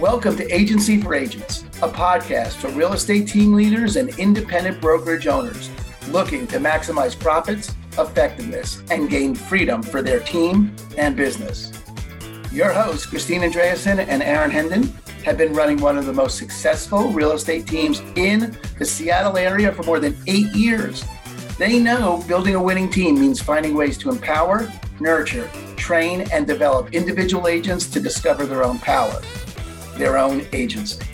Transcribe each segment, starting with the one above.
Welcome to Agency for Agents, a podcast for real estate team leaders and independent brokerage owners looking to maximize profits, effectiveness, and gain freedom for their team and business. Your hosts, Christine Andreasen and Aaron Hendon, have been running one of the most successful real estate teams in the Seattle area for more than eight years. They know building a winning team means finding ways to empower, nurture, train, and develop individual agents to discover their own power, their own agency.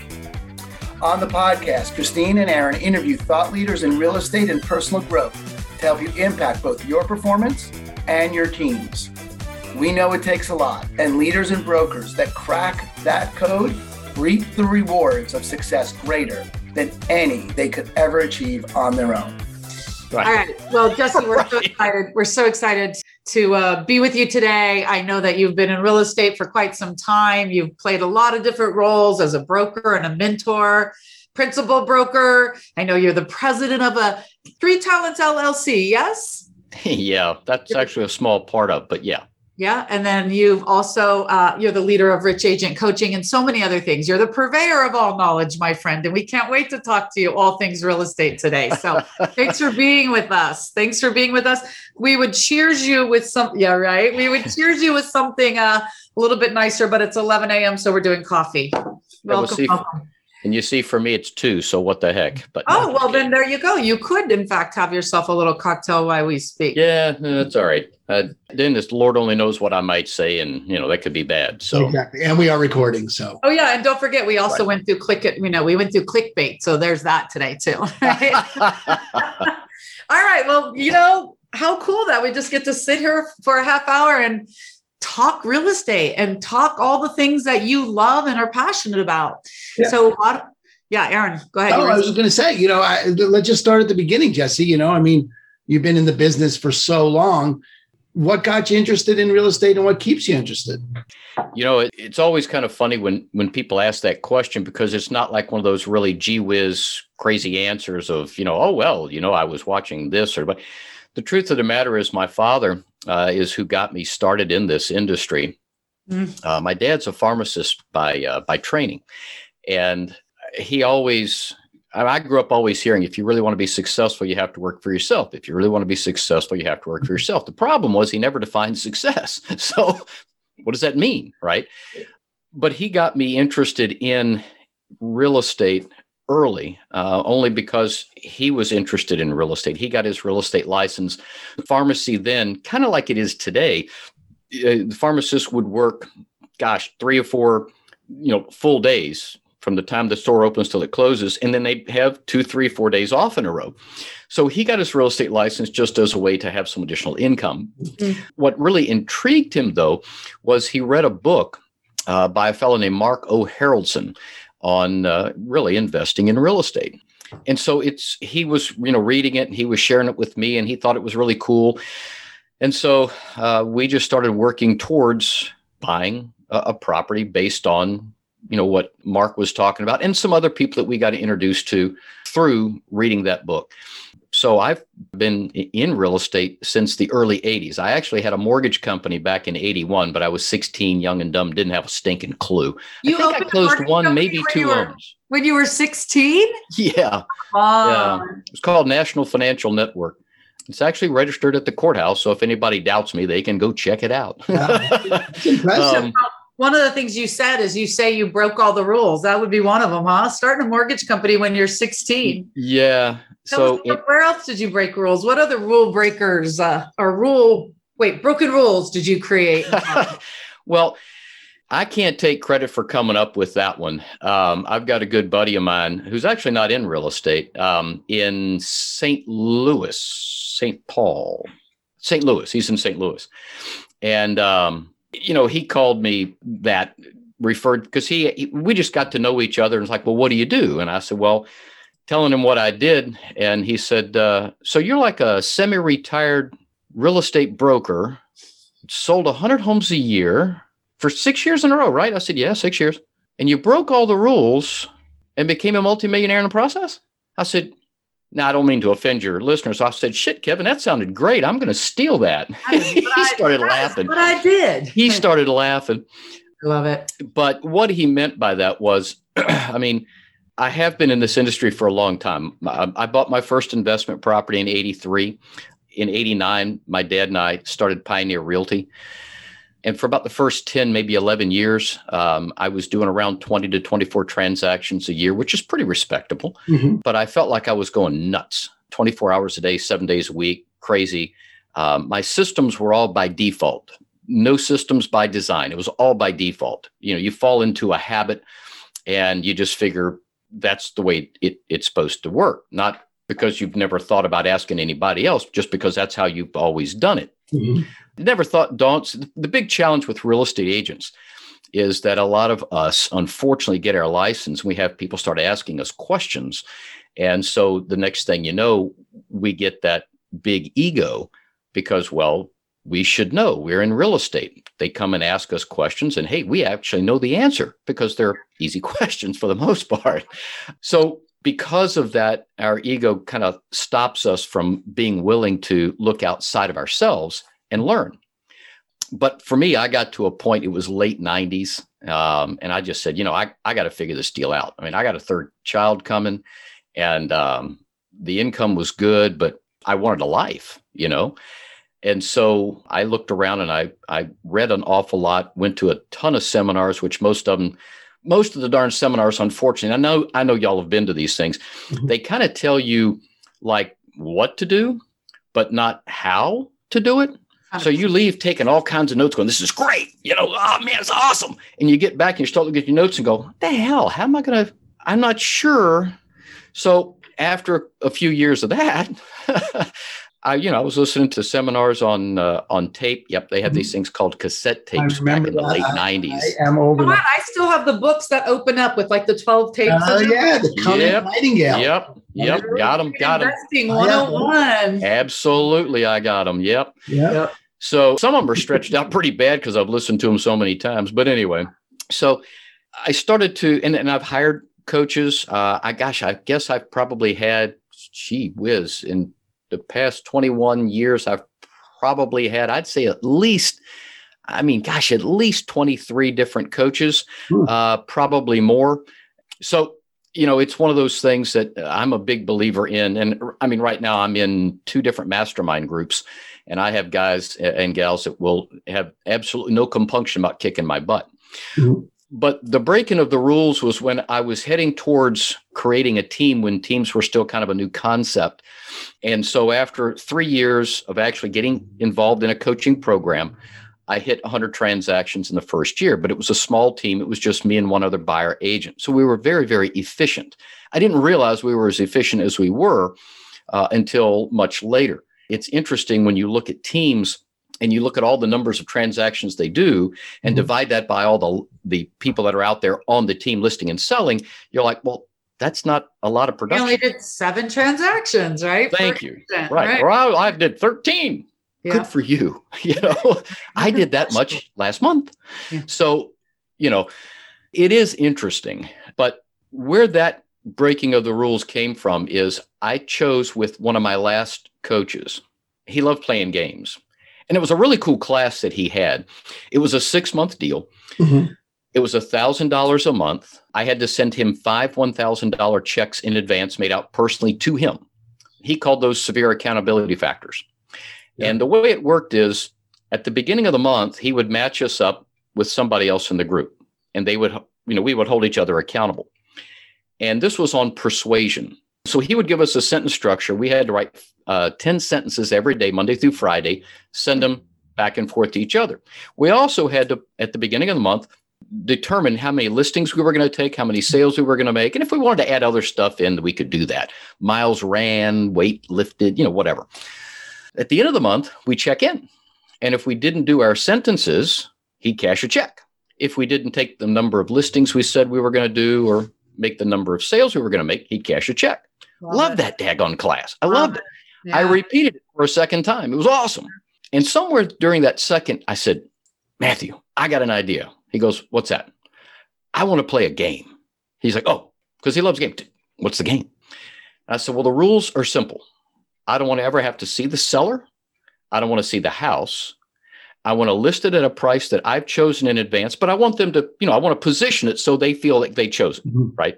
On the podcast, Christine and Aaron interview thought leaders in real estate and personal growth to help you impact both your performance and your teams. We know it takes a lot, and leaders and brokers that crack that code reap the rewards of success greater than any they could ever achieve on their own. Right. All right. Well, Jesse, we're right. so excited. We're so excited to uh, be with you today. I know that you've been in real estate for quite some time. You've played a lot of different roles as a broker and a mentor, principal broker. I know you're the president of a Three Talents LLC. Yes. yeah, that's actually a small part of, but yeah. Yeah. And then you've also, uh, you're the leader of Rich Agent Coaching and so many other things. You're the purveyor of all knowledge, my friend. And we can't wait to talk to you all things real estate today. So thanks for being with us. Thanks for being with us. We would cheers you with some, yeah, right. We would cheers you with something uh, a little bit nicer, but it's 11 a.m. So we're doing coffee. Welcome. welcome. And you see, for me, it's two. So what the heck? But oh well, then there you go. You could, in fact, have yourself a little cocktail while we speak. Yeah, that's all right. Uh, then this Lord only knows what I might say, and you know that could be bad. So exactly, and we are recording. So oh yeah, and don't forget, we also right. went through click it. You know, we went through clickbait. So there's that today too. Right? all right. Well, you know how cool that we just get to sit here for a half hour and talk real estate and talk all the things that you love and are passionate about. Yeah. So, yeah, Aaron, go ahead. Oh, I was going to say, you know, I, let's just start at the beginning, Jesse. You know, I mean, you've been in the business for so long. What got you interested in real estate, and what keeps you interested? You know, it, it's always kind of funny when when people ask that question because it's not like one of those really gee whiz crazy answers of you know, oh well, you know, I was watching this or but. The truth of the matter is, my father uh, is who got me started in this industry. Mm. Uh, my dad's a pharmacist by uh, by training, and he always. I grew up always hearing, if you really want to be successful, you have to work for yourself. If you really want to be successful, you have to work for yourself. The problem was he never defined success. So, what does that mean, right? But he got me interested in real estate early, uh, only because he was interested in real estate. He got his real estate license. Pharmacy then, kind of like it is today, uh, the pharmacist would work, gosh, three or four, you know, full days from the time the store opens till it closes, and then they have two, three, four days off in a row. So he got his real estate license just as a way to have some additional income. Mm-hmm. What really intrigued him, though, was he read a book uh, by a fellow named Mark O. Haroldsen on uh, really investing in real estate. And so it's he was you know reading it and he was sharing it with me and he thought it was really cool. And so uh, we just started working towards buying a, a, property based on you know what Mark was talking about and some other people that we got introduced to through reading that book. So I've been in real estate since the early 80s. I actually had a mortgage company back in 81, but I was 16, young and dumb, didn't have a stinking clue. You I think I closed one, maybe two were, loans. When you were 16? Yeah. Yeah. It's called National Financial Network. It's actually registered at the courthouse. So if anybody doubts me, they can go check it out. Yeah. impressive. Um, one of the things you said is you say you broke all the rules. That would be one of them, huh? Starting a mortgage company when you're 16. Yeah. Tell so it, where else did you break rules? What other rule breakers uh, or rule wait broken rules did you create? well, I can't take credit for coming up with that one. Um, I've got a good buddy of mine who's actually not in real estate um, in St. Louis, St. Paul, St. Louis. He's in St. Louis, and um, you know he called me that referred because he, he we just got to know each other and it's like, well, what do you do? And I said, well telling him what I did, and he said, uh, "So you're like a semi-retired real estate broker, sold hundred homes a year for six years in a row, right?" I said, "Yeah, six years." And you broke all the rules and became a multimillionaire in the process. I said, now, I don't mean to offend your listeners. So I said, shit, Kevin, that sounded great. I'm going to steal that. he started laughing. But I did. he started laughing. I love it. But what he meant by that was, I mean, I have been in this industry for a long time. I, I bought my first investment property in 83. In 89, my dad and I started Pioneer Realty. And for about the first 10, maybe 11 years, um, I was doing around 20 to 24 transactions a year, which is pretty respectable. Mm-hmm. But I felt like I was going nuts 24 hours a day, seven days a week, crazy. Um, my systems were all by default, no systems by design. It was all by default. You know, you fall into a habit and you just figure that's the way it, it's supposed to work, not because you've never thought about asking anybody else, just because that's how you've always done it. Mm-hmm. Never thought, don't. The big challenge with real estate agents is that a lot of us, unfortunately, get our license. We have people start asking us questions. And so the next thing you know, we get that big ego because, well, we should know we're in real estate. They come and ask us questions, and hey, we actually know the answer because they're easy questions for the most part. So, because of that, our ego kind of stops us from being willing to look outside of ourselves and learn. But for me, I got to a point, it was late 90s. Um, and I just said, you know, I, I got to figure this deal out. I mean, I got a third child coming and um, the income was good, but I wanted a life, you know? And so I looked around and I, I read an awful lot, went to a ton of seminars, which most of them, most of the darn seminars, unfortunately, I know, I know y'all have been to these things. Mm-hmm. They kind of tell you like what to do, but not how to do it. So you leave taking all kinds of notes, going, "This is great," you know, "Oh man, it's awesome," and you get back and you start looking at your notes and go, the hell? How am I going to?" I'm not sure. So after a few years of that, I, you know, I was listening to seminars on uh, on tape. Yep, they had mm-hmm. these things called cassette tapes back in the late nineties. I, I, am old enough. I still have the books that open up with like the twelve tapes. Oh uh, yeah, the yep. Nightingale. Yep, yep, got them, got them. Investing one hundred and one. Absolutely, I got them. Yep. Yep. So some of them are stretched out pretty bad because I've listened to them so many times. But anyway, so I started to, and, and I've hired coaches. Uh, I gosh, I guess I've probably had, gee whiz, in the past 21 years, I've probably had, I'd say at least, I mean, gosh, at least 23 different coaches, hmm. uh, probably more. So, you know, it's one of those things that I'm a big believer in. And I mean, right now I'm in two different mastermind groups, and I have guys and gals that will have absolutely no compunction about kicking my butt. Mm-hmm. But the breaking of the rules was when I was heading towards creating a team when teams were still kind of a new concept. And so after three years of actually getting involved in a coaching program, I hit 100 transactions in the first year, but it was a small team. It was just me and one other buyer agent. So we were very, very efficient. I didn't realize we were as efficient as we were uh, until much later. It's interesting when you look at teams and you look at all the numbers of transactions they do and mm-hmm. divide that by all the the people that are out there on the team listing and selling, you're like, well, that's not a lot of production. We only did seven transactions, right? Thank you. Right. right. Or I, I did 13. Yeah. Good for you. You know, I did that much last month. Yeah. So, you know, it is interesting. But where that breaking of the rules came from is I chose with one of my last coaches. He loved playing games. And it was a really cool class that he had. It was a six month deal. Mm-hmm. It was a thousand dollars a month. I had to send him five one thousand dollar checks in advance, made out personally to him. He called those severe accountability factors. And the way it worked is, at the beginning of the month, he would match us up with somebody else in the group, and they would, you know, we would hold each other accountable. And this was on persuasion. So he would give us a sentence structure. We had to write uh, 10 sentences every day, Monday through Friday, send them back and forth to each other. We also had to, at the beginning of the month, determine how many listings we were going to take, how many sales we were going to make. And if we wanted to add other stuff in, we could do that. Miles ran, weight lifted, you know, whatever. At the end of the month, we check in. And if we didn't do our sentences, he'd cash a check. If we didn't take the number of listings we said we were going to do or make the number of sales we were going to make, he'd cash a check. Love, Love that daggone class. I loved it. Yeah. I repeated it for a second time. It was awesome. And somewhere during that second, I said, Matthew, I got an idea. He goes, What's that? I want to play a game. He's like, Oh, because he loves games. What's the game? I said, Well, the rules are simple. I don't want to ever have to see the seller. I don't want to see the house. I want to list it at a price that I've chosen in advance, but I want them to, you know, I want to position it so they feel like they chose it, mm-hmm. right?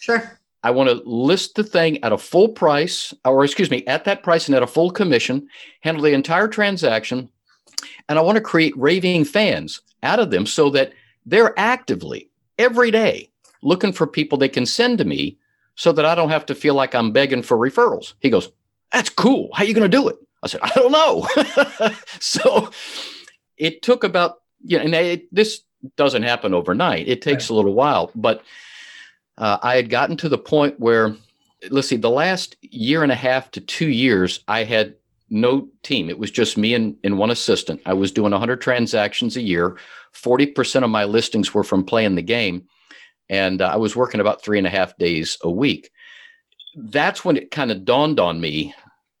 Sure. I want to list the thing at a full price, or excuse me, at that price and at a full commission, handle the entire transaction. And I want to create raving fans out of them so that they're actively every day looking for people they can send to me so that I don't have to feel like I'm begging for referrals. He goes, That's cool. How are you going to do it? I said, I don't know. so it took about, you know, and it, this doesn't happen overnight. It takes right. a little while, but uh, I had gotten to the point where, let's see, the last year and a half to two years, I had no team. It was just me and, and one assistant. I was doing 100 transactions a year. 40% of my listings were from playing the game. And uh, I was working about three and a half days a week. That's when it kind of dawned on me.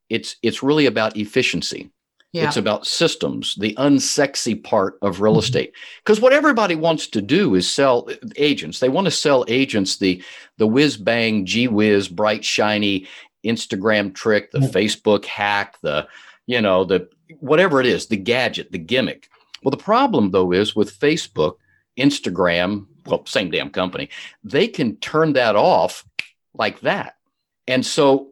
It's it's really about efficiency. Yeah. It's about systems, the unsexy part of real mm-hmm. estate. Because what everybody wants to do is sell agents. They want to sell agents the the whiz bang, gee whiz, bright, shiny Instagram trick, the mm-hmm. Facebook hack, the you know, the whatever it is, the gadget, the gimmick. Well, the problem though is with Facebook, Instagram, well, same damn company, they can turn that off like that. And so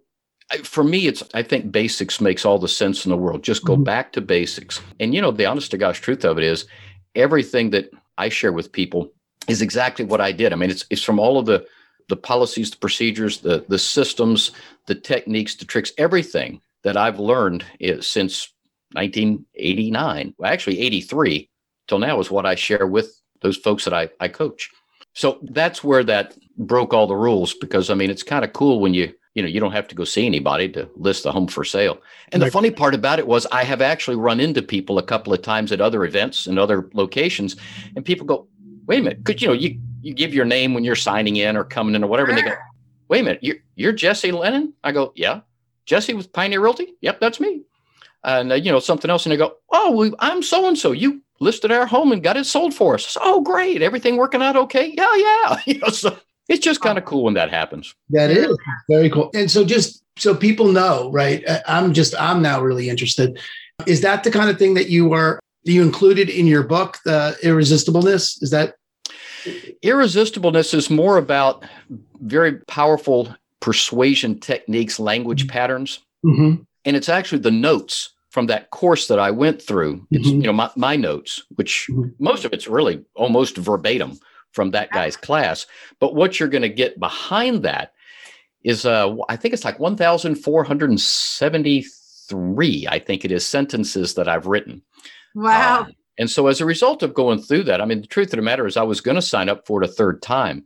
for me, it's I think basics makes all the sense in the world. Just go mm-hmm. back to basics. And you know, the honest to gosh truth of it is everything that I share with people is exactly what I did. I mean, it's it's from all of the the policies, the procedures, the the systems, the techniques, the tricks, everything that I've learned is, since 1989, well, actually 83 till now is what I share with those folks that I, I coach. So that's where that broke all the rules because I mean, it's kind of cool when you you know you don't have to go see anybody to list the home for sale. And the funny part about it was i have actually run into people a couple of times at other events and other locations and people go wait a minute could you know you you give your name when you're signing in or coming in or whatever and they go wait a minute you're, you're jesse lennon? I go yeah. Jesse with pioneer realty? Yep that's me. And uh, you know something else and they go oh well, i'm so and so you listed our home and got it sold for us. Oh great everything working out okay? Yeah yeah. You know so it's just kind of cool when that happens. That is very cool. And so just so people know, right? I'm just I'm now really interested. Is that the kind of thing that you are you included in your book, the irresistibleness? Is that irresistibleness is more about very powerful persuasion techniques, language mm-hmm. patterns. Mm-hmm. And it's actually the notes from that course that I went through. It's, mm-hmm. you know, my, my notes, which mm-hmm. most of it's really almost verbatim from that guy's class. But what you're going to get behind that is, uh, I think it's like 1,473, I think it is, sentences that I've written. Wow. Um, and so as a result of going through that, I mean, the truth of the matter is I was going to sign up for it a third time,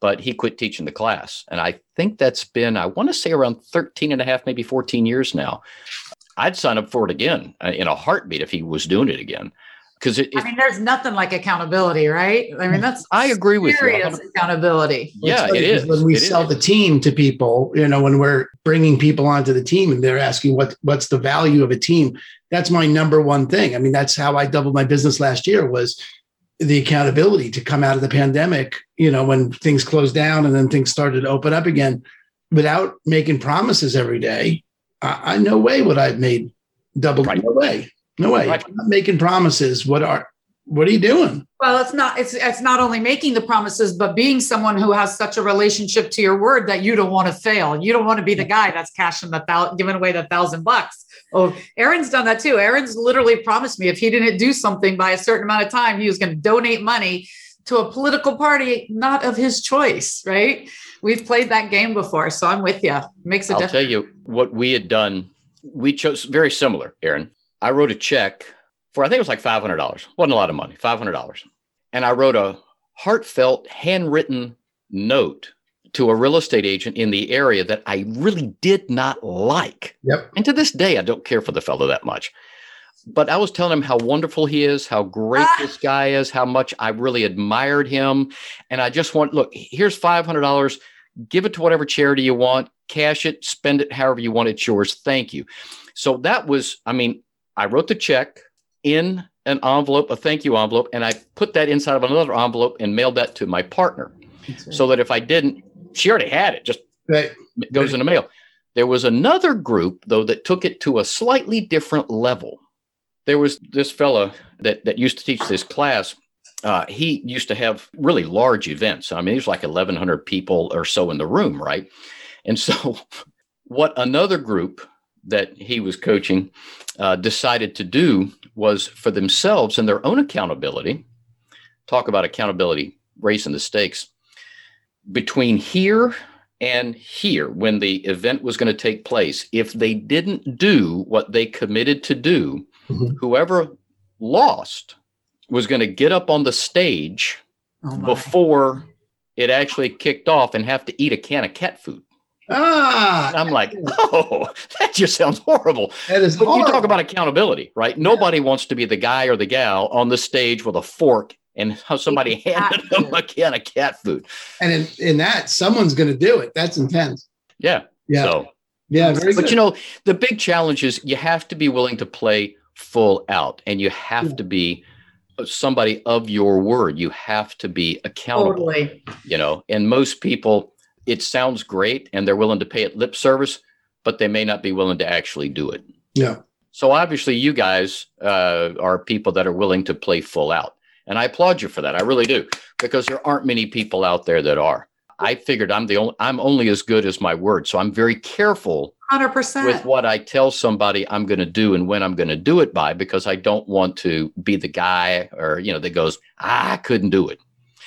but he quit teaching the class. And I think that's been, I want to say around 13 and a half, maybe 14 years now. I'd sign up for it again uh, in a heartbeat if he was doing it again because it, I mean, there's nothing like accountability, right? I mean, that's I agree with you. accountability. Yeah, it is. When we it sell is. the team to people, you know, when we're bringing people onto the team and they're asking what what's the value of a team, that's my number one thing. I mean, that's how I doubled my business last year was the accountability to come out of the pandemic, you know, when things closed down and then things started to open up again, without making promises every day. I, I no way would I've made double. Right. No way. No way. Right. I'm not making promises. What are what are you doing? Well, it's not it's it's not only making the promises, but being someone who has such a relationship to your word that you don't want to fail. You don't want to be the guy that's cashing the thousand, giving away the thousand bucks. Oh, Aaron's done that too. Aaron's literally promised me if he didn't do something by a certain amount of time, he was going to donate money to a political party not of his choice. Right? We've played that game before, so I'm with you. It makes a I'll difference. I'll tell you what we had done. We chose very similar, Aaron. I wrote a check for I think it was like five hundred dollars. wasn't a lot of money, five hundred dollars, and I wrote a heartfelt, handwritten note to a real estate agent in the area that I really did not like. Yep. And to this day, I don't care for the fellow that much. But I was telling him how wonderful he is, how great ah. this guy is, how much I really admired him. And I just want, look, here's $500. Give it to whatever charity you want, cash it, spend it however you want. It's yours. Thank you. So that was, I mean, I wrote the check in an envelope, a thank you envelope, and I put that inside of another envelope and mailed that to my partner right. so that if I didn't, she already had it, just right. goes in the mail. There was another group, though, that took it to a slightly different level. there was this fella that that used to teach this class. Uh, he used to have really large events. I mean, it was like 1,100 people or so in the room, right? And so, what another group that he was coaching uh, decided to do was for themselves and their own accountability. Talk about accountability, raising the stakes between here and here when the event was going to take place. If they didn't do what they committed to do, mm-hmm. whoever lost was going to get up on the stage oh before it actually kicked off and have to eat a can of cat food. Ah, I'm like, oh, that just sounds horrible. That is but horrible. you talk about accountability, right? Nobody wants to be the guy or the gal on the stage with a fork and how somebody handed them a can of cat food. And in, in that, someone's going to do it. That's intense. Yeah. Yeah. So, yeah. but good. you know, the big challenge is you have to be willing to play full out and you have yeah. to be somebody of your word. You have to be accountable. Totally. You know, and most people, it sounds great and they're willing to pay it lip service, but they may not be willing to actually do it. Yeah. So obviously, you guys uh, are people that are willing to play full out. And I applaud you for that. I really do, because there aren't many people out there that are. I figured I'm the only I'm only as good as my word. So I'm very careful 100% with what I tell somebody I'm going to do and when I'm going to do it by because I don't want to be the guy or you know that goes, ah, "I couldn't do it."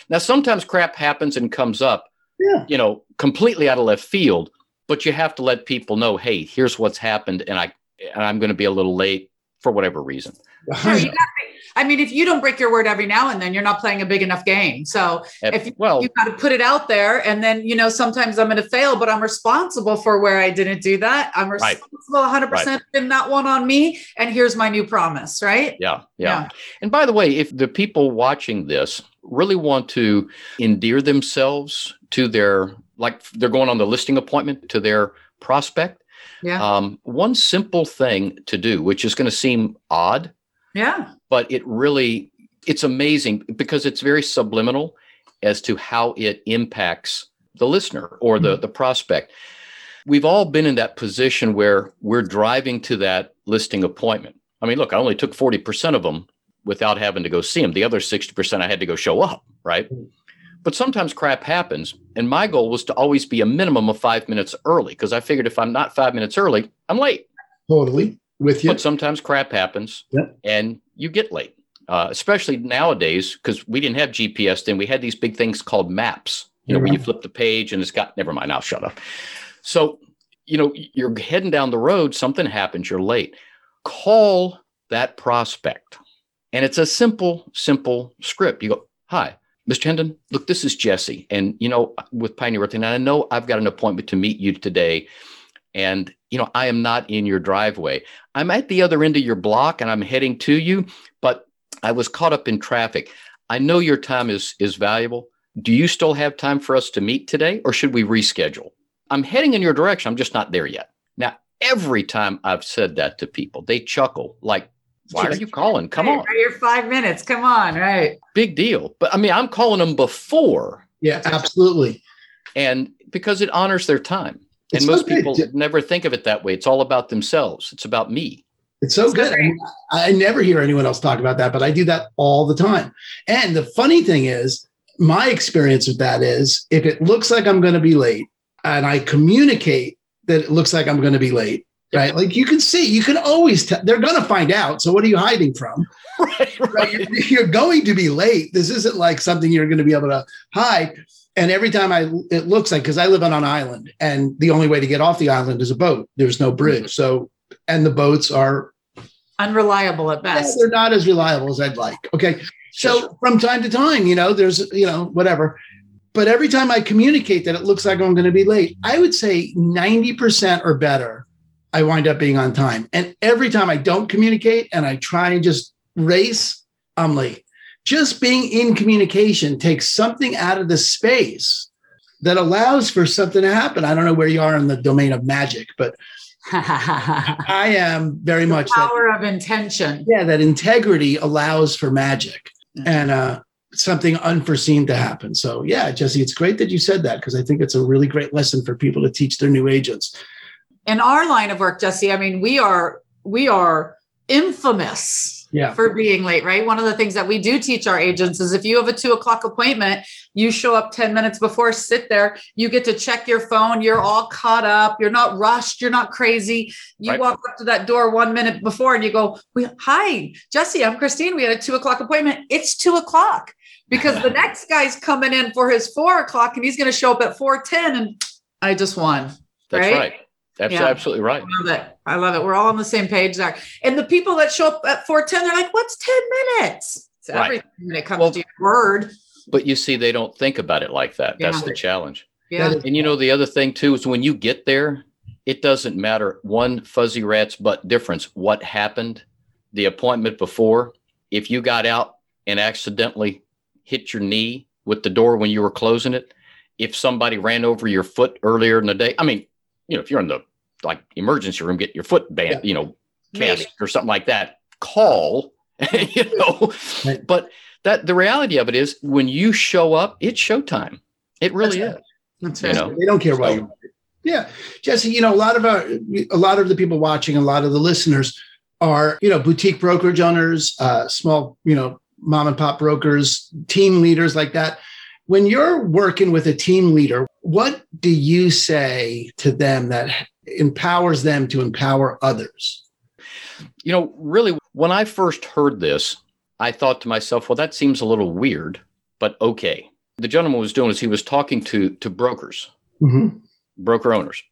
Now sometimes crap happens and comes up yeah. you know, completely out of left field, but you have to let people know, "Hey, here's what's happened and I and I'm going to be a little late for whatever reason." Sure, you got I mean, if you don't break your word every now and then, you're not playing a big enough game. So if, if well, you got to put it out there, and then you know sometimes I'm going to fail, but I'm responsible for where I didn't do that. I'm responsible right. 100 percent in that one on me. And here's my new promise, right? Yeah, yeah, yeah. And by the way, if the people watching this really want to endear themselves to their like they're going on the listing appointment to their prospect. Yeah. Um, one simple thing to do, which is going to seem odd, yeah. But it really, it's amazing because it's very subliminal as to how it impacts the listener or the, mm-hmm. the prospect. We've all been in that position where we're driving to that listing appointment. I mean, look, I only took 40% of them without having to go see them. The other 60% I had to go show up, right? But sometimes crap happens. And my goal was to always be a minimum of five minutes early because I figured if I'm not five minutes early, I'm late. Totally with you. But sometimes crap happens yep. and you get late, uh, especially nowadays because we didn't have GPS then. We had these big things called maps, you know, where you flip the page and it's got, never mind, I'll shut up. So, you know, you're heading down the road, something happens, you're late. Call that prospect. And it's a simple, simple script. You go, Hi, Mr. Hendon, look, this is Jesse. And, you know, with Pioneer Realty, and I know I've got an appointment to meet you today. And you know, I am not in your driveway. I'm at the other end of your block and I'm heading to you, but I was caught up in traffic. I know your time is is valuable. Do you still have time for us to meet today or should we reschedule? I'm heading in your direction. I'm just not there yet. Now, every time I've said that to people, they chuckle like, why are you calling? Come on. Your five minutes. Come on. Right. Big deal. But I mean, I'm calling them before. Yeah, absolutely. And because it honors their time. It's and most so people never think of it that way. It's all about themselves. It's about me. It's so good. I, mean, I, never hear anyone else talk about that, but I do that all the time. And the funny thing is, my experience with that is if it looks like I'm going to be late and I communicate that it looks like I'm going to be late, right? Like you can see, you can always tell they're going to find out. So what are you hiding from? Right, right. right? You're, you're, going to be late. This isn't like something you're going to be able to hide and every time I, it looks like because I live on an island, and the only way to get off the island is a boat. There's no mm-hmm. bridge, so and the boats are unreliable at best. Yeah, they're not as reliable as I'd like. Okay, so from time to time, you know, there's you know whatever, but every time I communicate that it looks like I'm going to be late, I would say ninety percent or better, I wind up being on time. And every time I don't communicate and I try and just race, I'm late just being in communication takes something out of the space that allows for something to happen. I don't know where you are in the domain of magic, but I am very the much power that, of intention. Yeah, that integrity allows for magic mm-hmm. and uh, something unforeseen to happen. So, yeah, Jesse, it's great that you said that because I think it's a really great lesson for people to teach their new agents. In our line of work, Jesse, I mean, we are we are infamous yeah. for being late, right? One of the things that we do teach our agents is if you have a two o'clock appointment, you show up 10 minutes before, sit there, you get to check your phone, you're all caught up, you're not rushed, you're not crazy. You Right. walk up to that door one minute before and you go, we, Hi, Jesse, I'm Christine. We had a two o'clock appointment. It's two o'clock because the next guy's coming in for his four o'clock and he's going to show up at four 410 and I just won. That's Right? right. That's Yeah. absolutely right. I love it. I love it. We're all on the same page there. And the people that show up at 410, they're like, what's 10 minutes? It's Right. everything when it comes Well- to your word. But you see, they don't think about it like that. That's the challenge. Yeah. And you know, the other thing too is when you get there, it doesn't matter one fuzzy rat's butt difference what happened the appointment before. If you got out and accidentally hit your knee with the door when you were closing it, if somebody ran over your foot earlier in the day, I mean, you know, if you're in the like emergency room, get your foot band, you know, cast Maybe. or something like that, call, you know. Right. But that the reality of it is when you show up, it's showtime. It really That's is. That's You know, They don't care why So- you. Yeah, Jesse. You know, a lot of our, a lot of the people watching, a lot of the listeners are, you know, boutique brokerage owners, uh, small, you know, mom and pop brokers, team leaders like that. When you're working with a team leader, what do you say to them that empowers them to empower others? You know, really, when I first heard this, I thought to myself, well, that seems a little weird, but okay. The gentleman was doing is he was talking to to brokers, Mm-hmm. broker owners,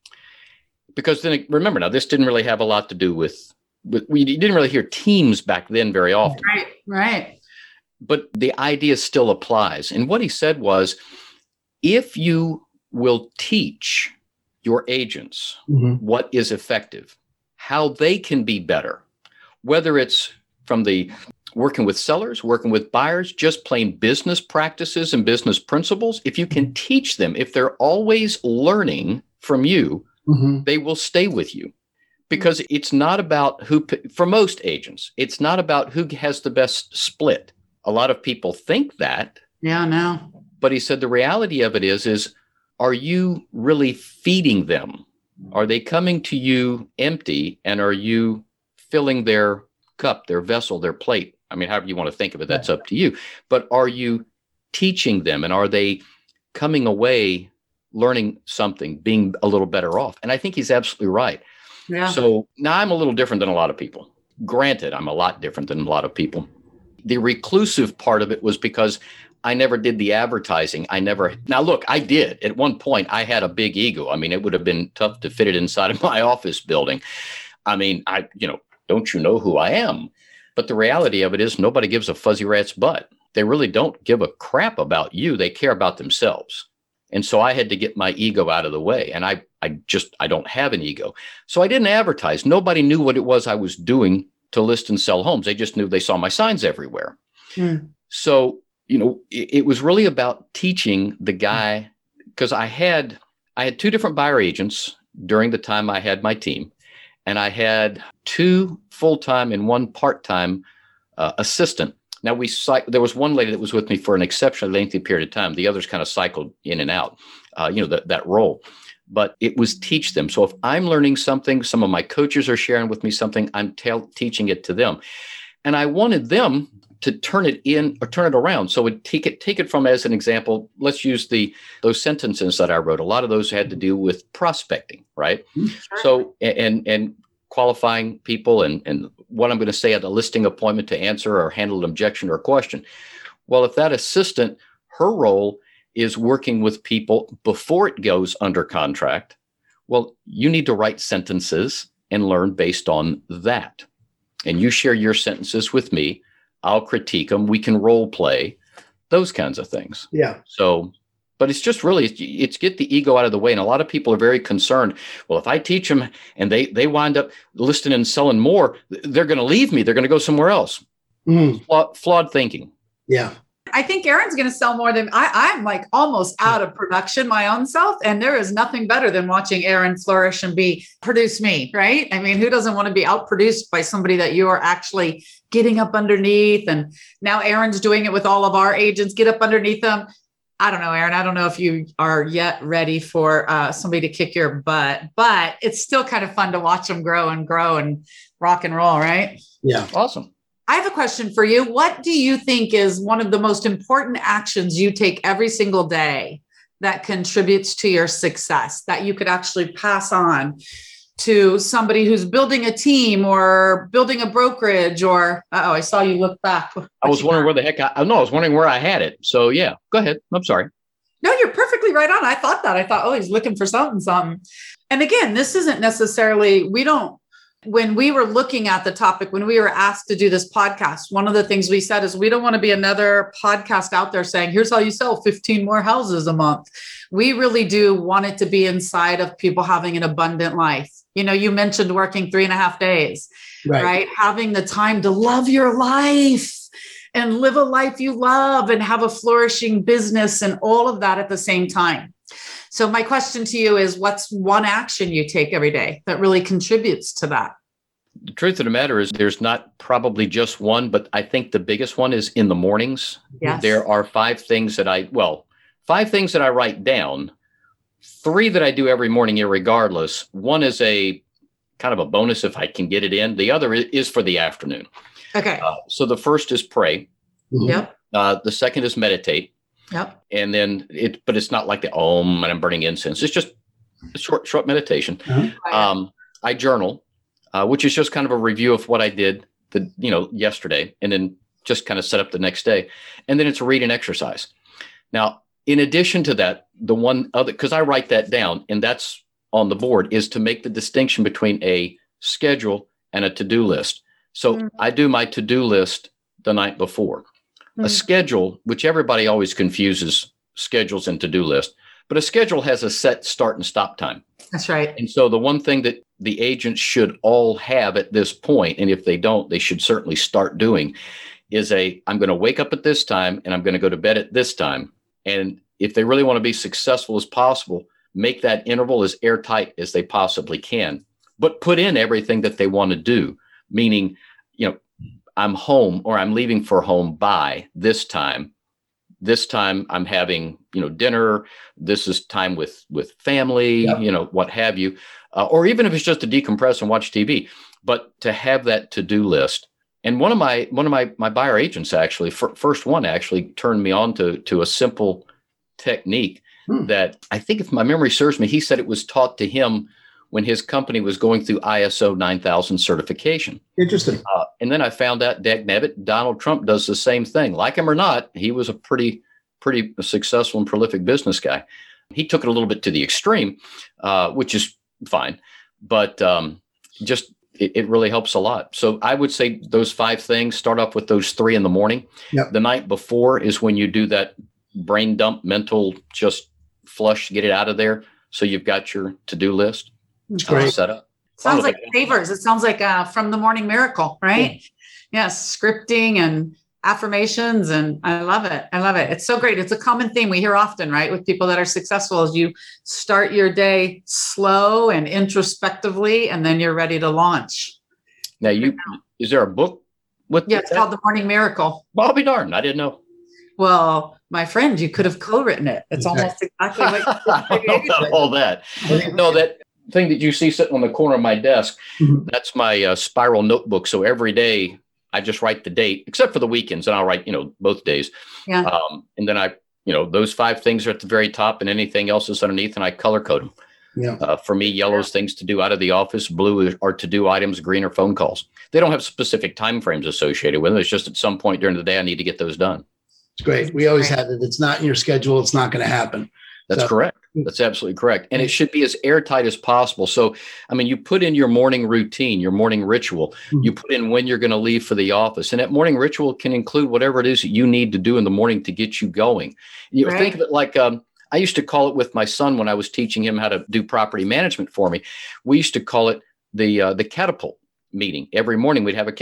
because then remember now this didn't really have a lot to do with. with we didn't really hear teams back then very often, Right. Right. but the idea still applies. And what he said was, if you will teach your agents Mm-hmm. what is effective, how they can be better, whether it's from the working with sellers, working with buyers, just plain business practices and business principles. If you can teach them, if they're always learning from you, Mm-hmm. they will stay with you because it's not about who, for most agents, it's not about who has the best split. A lot of people think that, Yeah. No. but he said the reality of it is is are you really feeding them are they coming to you empty and are you filling their cup their vessel their plate i mean however you want to think of it that's up to you but are you teaching them and are they coming away learning something being a little better off and i think he's absolutely right Yeah. so now I'm a little different than a lot of people. Granted, I'm a lot different than a lot of people. The reclusive part of it was because I never did the advertising. I never, now look, I did. At one point, I had a big ego. I mean, it would have been tough to fit it inside of my office building. I mean, I, you know, don't you know who I am? But the reality of it is nobody gives a fuzzy rat's butt. They really don't give a crap about you. They care about themselves. And so I had to get my ego out of the way. And I, I just, I don't have an ego. So I didn't advertise. Nobody knew what it was I was doing to list and sell homes. They just knew they saw my signs everywhere. Hmm. So, you know, it, it was really about teaching the guy because I had I had two different buyer agents during the time I had my team, and I had two full time and one part time uh, assistant. Now we there was one lady that was with me for an exceptionally lengthy period of time. The others kind of cycled in and out, uh, you know, that that role. But it was teach them. So if I'm learning something, some of my coaches are sharing with me something, I'm tell teaching it to them, and I wanted them to turn it in or turn it around. So it take it take it from as an example. Let's use the those sentences that I wrote. A lot of those had to do with prospecting, right? Hmm. So and and qualifying people and and what I'm going to say at a listing appointment to answer or handle an objection or a question. Well, if that assistant, her role is working with people before it goes under contract, well, you need to write sentences and learn based on that. And you share your sentences with me. I'll critique them. We can role play, those kinds of things. Yeah. So, but it's just really it's, it's get the ego out of the way, and a lot of people are very concerned. Well, if I teach them and they they wind up listening and selling more, they're going to leave me. They're going to go somewhere else. Mm, Flaw, flawed thinking. yeah. I think Aaron's going to sell more than I, I'm like almost out of production my own self. And there is nothing better than watching Aaron flourish and be produce me, right? I mean, who doesn't want to be outproduced by somebody that you are actually getting up underneath? And now Aaron's doing it with all of our agents, get up underneath them. I don't know, Aaron. I don't know if you are yet ready for uh, somebody to kick your butt, but it's still kind of fun to watch them grow and grow and rock and roll, right? Yeah. Awesome. I have a question for you. What do you think is one of the most important actions you take every single day that contributes to your success that you could actually pass on to somebody who's building a team or building a brokerage or oh i saw you look back I was wondering where the heck I no, I was wondering where I had it. So yeah, go ahead. I'm sorry. no you're perfectly right on i thought that i thought oh he's looking for something something and again this isn't necessarily we don't when we were looking at the topic when we were asked to do this podcast one of the things we said is we don't want to be another podcast out there saying here's how you sell 15 more houses a month we really do want it to be inside of people having an abundant life you know you mentioned working three and a half days Right. right? Having the time to love your life and live a life you love and have a flourishing business and all of that at the same time. So, my question to you is what's one action you take every day that really contributes to that? The truth of the matter is there's not probably just one, but I think the biggest one is in the mornings. Yes. There are five things that I well, five things that I write down. Three that I do every morning, irregardless. One is a kind of a bonus if I can get it in. The other is for the afternoon. Okay. Uh, so the first is pray. Mhm. Yep. Uh, the second is meditate, Yep. and then it, but it's not like the om and I'm burning incense. It's just a short, short meditation. Um, I journal, uh, which is just kind of a review of what I did the you know yesterday, and then just kind of set up the next day, and then it's a read and exercise. Now, in addition to that, the one other because I write that down, and that's on the board is to make the distinction between a schedule and a to-do list. So Mhm. I do my to-do list the night before. A Mm. schedule, which everybody always confuses schedules and to-do list, but a schedule has a set start and stop time. That's right. And so the one thing that the agents should all have at this point, and if they don't, they should certainly start doing, is a I'm going to wake up at this time and I'm going to go to bed at this time. And if they really want to be successful as possible, make that interval as airtight as they possibly can, but put in everything that they want to do, meaning, you know, I'm home or I'm leaving for home by this time. This time I'm having, you know, dinner. This is time with with family, Yep. you know, what have you uh, or even if it's just to decompress and watch TV, but to have that to do list. And one of my one of my my buyer agents actually, fir- first one actually turned me on to to a simple technique Hmm. that I think if my memory serves me, he said it was taught to him when his company was going through ISO 9000 certification. Interesting. Uh, and then I found out, Dag Nabbit, Donald Trump does the same thing. Like him or not, he was a pretty, pretty successful and prolific business guy. He took it a little bit to the extreme, uh, which is fine, but um, just it, it really helps a lot. So I would say those five things. Start off with those three in the morning. Yep. The night before is when you do that brain dump, mental just flush, get it out of there. So you've got your to-do list It's all great. set up. Sounds like favors. It sounds like uh, from the morning miracle, right? Yes, scripting and affirmations, and I love it. I love it. It's so great. It's a common theme we hear often, right, with people that are successful. Is you start your day slow and introspectively, and then you're ready to launch. Now you is there a book with Yeah, it's that? called the Morning Miracle. Well, I'll be darned. I didn't know. Well, my friend, you could have co-written it. It's Okay. almost exactly what I don't know about all that. No, that thing that you see sitting on the corner of my desk, Mhm. that's my uh, spiral notebook. So every day I just write the date, except for the weekends, and I'll write, you know, both days. Yeah. Um, and then I, you know, those five things are at the very top, and anything else is underneath, and I color code them. Yeah. Uh, for me, yellow is things to do out of the office. Blue are to do items. Green are phone calls. They don't have specific time frames associated with them. It's just at some point during the day I need to get those done. It's great. We always had it. It's not in your schedule. It's not going to happen. That's So- correct. That's absolutely correct. And it should be as airtight as possible. So, I mean, you put in your morning routine, your morning ritual, Mhm. you put in when you're going to leave for the office. And that morning ritual can include whatever it is that you need to do in the morning to get you going. You Right. think of it like um, I used to call it with my son when I was teaching him how to do property management for me. We used to call it the uh, the catapult meeting. Every morning we'd have a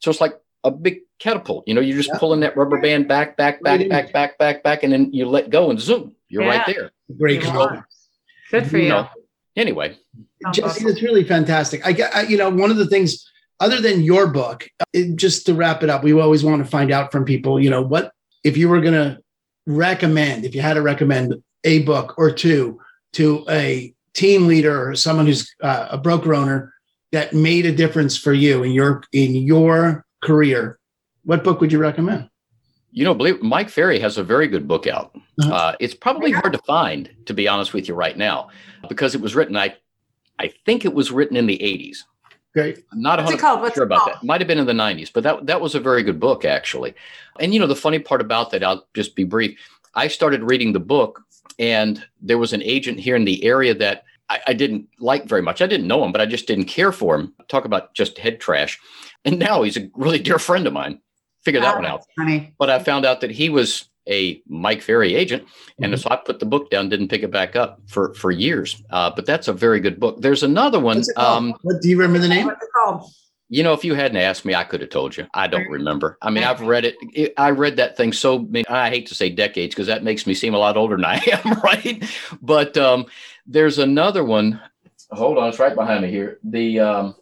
so it's like a big catapult. You know, you're just Yeah. pulling that rubber band back, back, back, back, back, back, back, and then you let go and zoom. You're right there. Great. You call. Good for You you. know, Anyway, Sounds Jesse, awesome. that's really fantastic. I get, I, you know, one of the things other than your book, it, just to wrap it up, we always want to find out from people, you know, what if you were going to recommend, if you had to recommend a book or two to a team leader or someone who's uh, a broker owner that made a difference for you in your in your career, what book would you recommend? You know, believe Mike Ferry has a very good book out. Uh-huh. Uh, it's probably hard to find, to be honest with you, right now, because it was written. I, I think it was written in the '80s. Great. I'm not 100 sure about that. Might have been in the 90s, but that that was a very good book actually. And you know, the funny part about that, I'll just be brief. I started reading the book, and there was an agent here in the area that I, I didn't like very much. I didn't know him, but I just didn't care for him. Talk about just head trash. And now he's a really dear friend of mine figure that oh, one out. Funny. But I found out that he was a Mike Ferry agent, and mm-hmm. so I put the book down, didn't pick it back up for for years. Uh, but that's a very good book. There's another one. Um, what do you remember the name? What's it called? You know, if you hadn't asked me, I could have told you. I don't remember. I mean, I've read it. it I read that thing so many. I hate to say decades because that makes me seem a lot older than I am, right? But um, there's another one. Hold on, it's right behind me here. The um,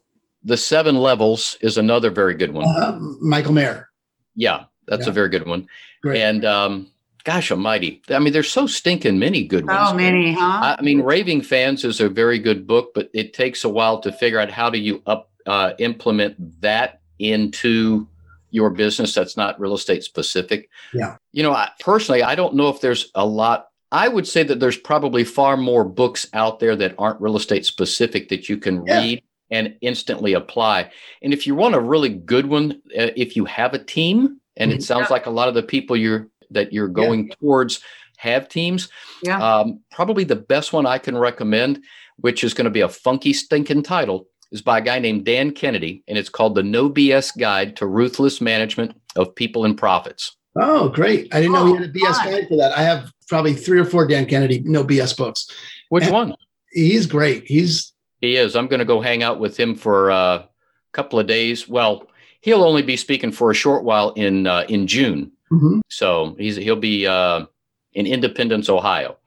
the Seven Levels is another very good one. Uh, Michael Maher. Yeah, that's yeah. a very good one. Great. And um, gosh almighty, I mean, there's so stinking many good ones. So many, huh? I mean, Raving Fans is a very good book, but it takes a while to figure out how do you up uh, implement that into your business that's not real estate specific. Yeah. You know, I, personally, I don't know if there's a lot. I would say that there's probably far more books out there that aren't real estate specific that you can yeah. read and instantly apply. And if you want a really good one, uh, if you have a team, and it mm-hmm. sounds yeah. like a lot of the people you're that you're going yeah. towards have teams. Yeah. Um, probably the best one I can recommend, which is going to be a funky stinking title, is by a guy named Dan Kennedy, and it's called the No BS Guide to Ruthless Management of People and Profits. Oh, great! I didn't oh, know he had a BS fun. guide for that. I have probably three or four Dan Kennedy No BS books. Which and one? He's great. He's he is. I'm going to go hang out with him for uh, a couple of days. Well, he'll only be speaking for a short while in uh, in June. Mm-hmm. So he's he'll be uh, in Independence, Ohio.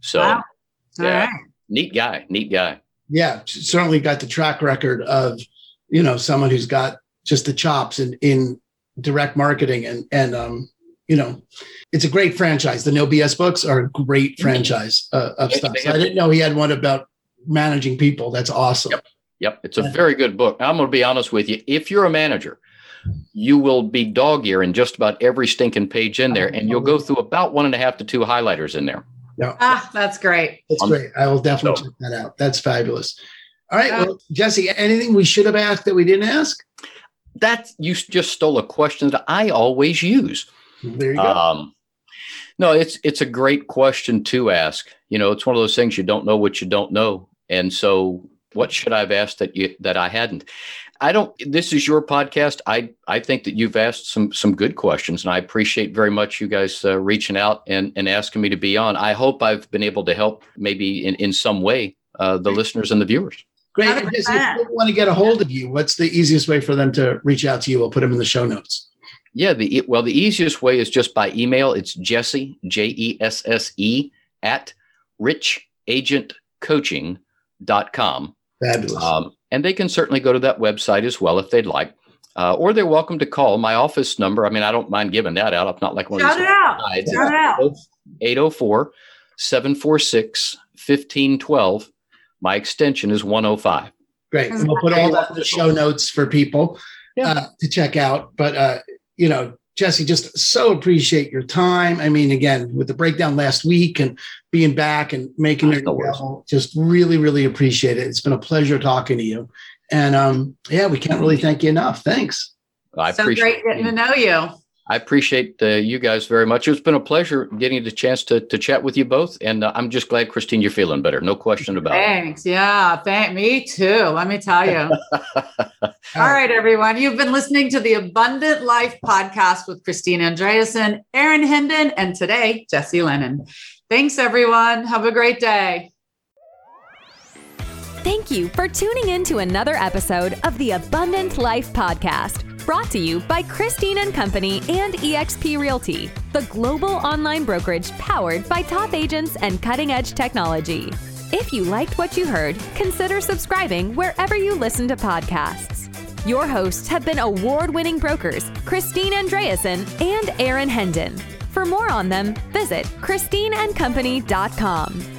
So wow. yeah, right. neat guy, neat guy. Yeah, certainly got the track record of you know someone who's got just the chops in in direct marketing and and um you know it's a great franchise. The No BS books are a great mm-hmm. franchise uh, of stuff. So I didn't know he had one about managing people. That's awesome. Yep. Yep. It's a very good book. I'm going to be honest with you. If you're a manager, you will be dog ear in just about every stinking page in there, and you'll go through about one and a half to two highlighters in there. Yeah. Ah, that's great. That's um, great. I will definitely so, check that out. That's fabulous. All right. Well, Jesse, anything we should have asked that we didn't ask? That you just stole a question that I always use. There you go. Um, no, it's it's a great question to ask. You know, it's one of those things you don't know what you don't know. And so what should I have asked that you that I hadn't? I don't this is your podcast. I I think that you've asked some some good questions and I appreciate very much you guys uh, reaching out and and asking me to be on. I hope I've been able to help maybe in in some way uh, the listeners and the viewers. Great. if people want to get a hold of you, what's the easiest way for them to reach out to you? We'll put them in the show notes. Yeah, the well, the easiest way is just by email. It's Jesse J E S S E at richagentcoaching.com. Fabulous. Um, and they can certainly go to that website as well if they'd like. Uh, or they're welcome to call my office number. I mean, I don't mind giving that out. I'm not like one Shout of these. Shout it out. 804 746 1512. My extension is 105. Great. And we'll put all that in the show notes for people yeah. uh, to check out. But, uh, you know, Jesse, just so appreciate your time. I mean, again, with the breakdown last week and being back and making it available, just really, really appreciate it. It's been a pleasure talking to you. And um, yeah, we can't really thank you enough. Thanks. I appreciate so great getting to know you. I appreciate uh, you guys very much. It's been a pleasure getting the chance to, to chat with you both. And uh, I'm just glad, Christine, you're feeling better. No question about Thanks. it. Thanks. Yeah. Thank me too. Let me tell you. All right, everyone. You've been listening to the Abundant Life podcast with Christine Andreasen, Erin Hendon, and today, Jesse Lennon. Thanks, everyone. Have a great day. Thank you for tuning in to another episode of the Abundant Life podcast brought to you by Christine and Company and eXp Realty, the global online brokerage powered by top agents and cutting edge technology. If you liked what you heard, consider subscribing wherever you listen to podcasts. Your hosts have been award winning brokers Christine Andreasen and Erin Hendon. For more on them, visit ChristineandCompany.com.